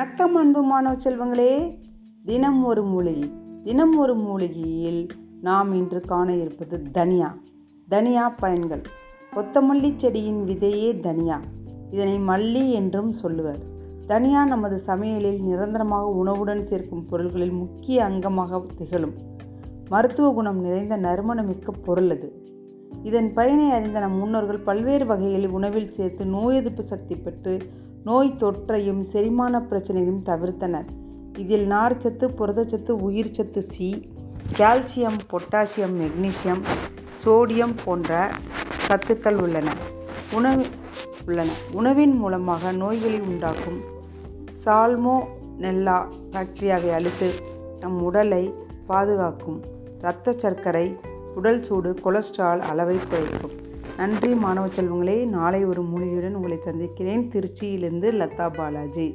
வணக்கம் அன்பு மாணவ செல்வங்களே. தினம் ஒரு மூலிகை தினம் ஒரு மூலிகையில் நாம் இன்று காண இருப்பது தனியா? தனியா பயன்கள். கொத்தமல்லி செடியின் விதையே தனியா? இதனை மல்லி என்றும் சொல்லுவர். தனியா நமது சமையலில் நிரந்தரமாக உணவுடன் சேர்க்கும் பொருள்களில் முக்கிய அங்கமாக திகழும். மருத்துவ குணம் நிறைந்த நறுமணமிக்க பொருள் அது. இதன் பயனை அறிந்த நம் முன்னோர்கள் பல்வேறு வகைகளில் உணவில் சேர்த்து நோய் எதிர்ப்பு சக்தி பெற்று நோய் தொற்றையும் செரிமான பிரச்சனையும் தவிர்த்தனர். இதில் நார்ச்சத்து புரதச்சத்து உயிர்ச்சத்து C calcium potassium magnesium sodium போன்ற சத்துக்கள் உள்ளன. உணவு உள்ளன. உணவின் மூலமாக நோய்களை உண்டாக்கும் சால்மோ நெல்லா பாக்டீரியாவை அழித்து நம் உடலை பாதுகாக்கும். இரத்த சர்க்கரை உடல் சூடு கொலஸ்ட்ரால் அளவை குறைக்கும். நன்றி மாணவ செல்வங்களே. நாளை ஒரு மூலிகையுடன் உங்களை சந்திக்கிறேன். திருச்சியிலிருந்து லதா பாலாஜி.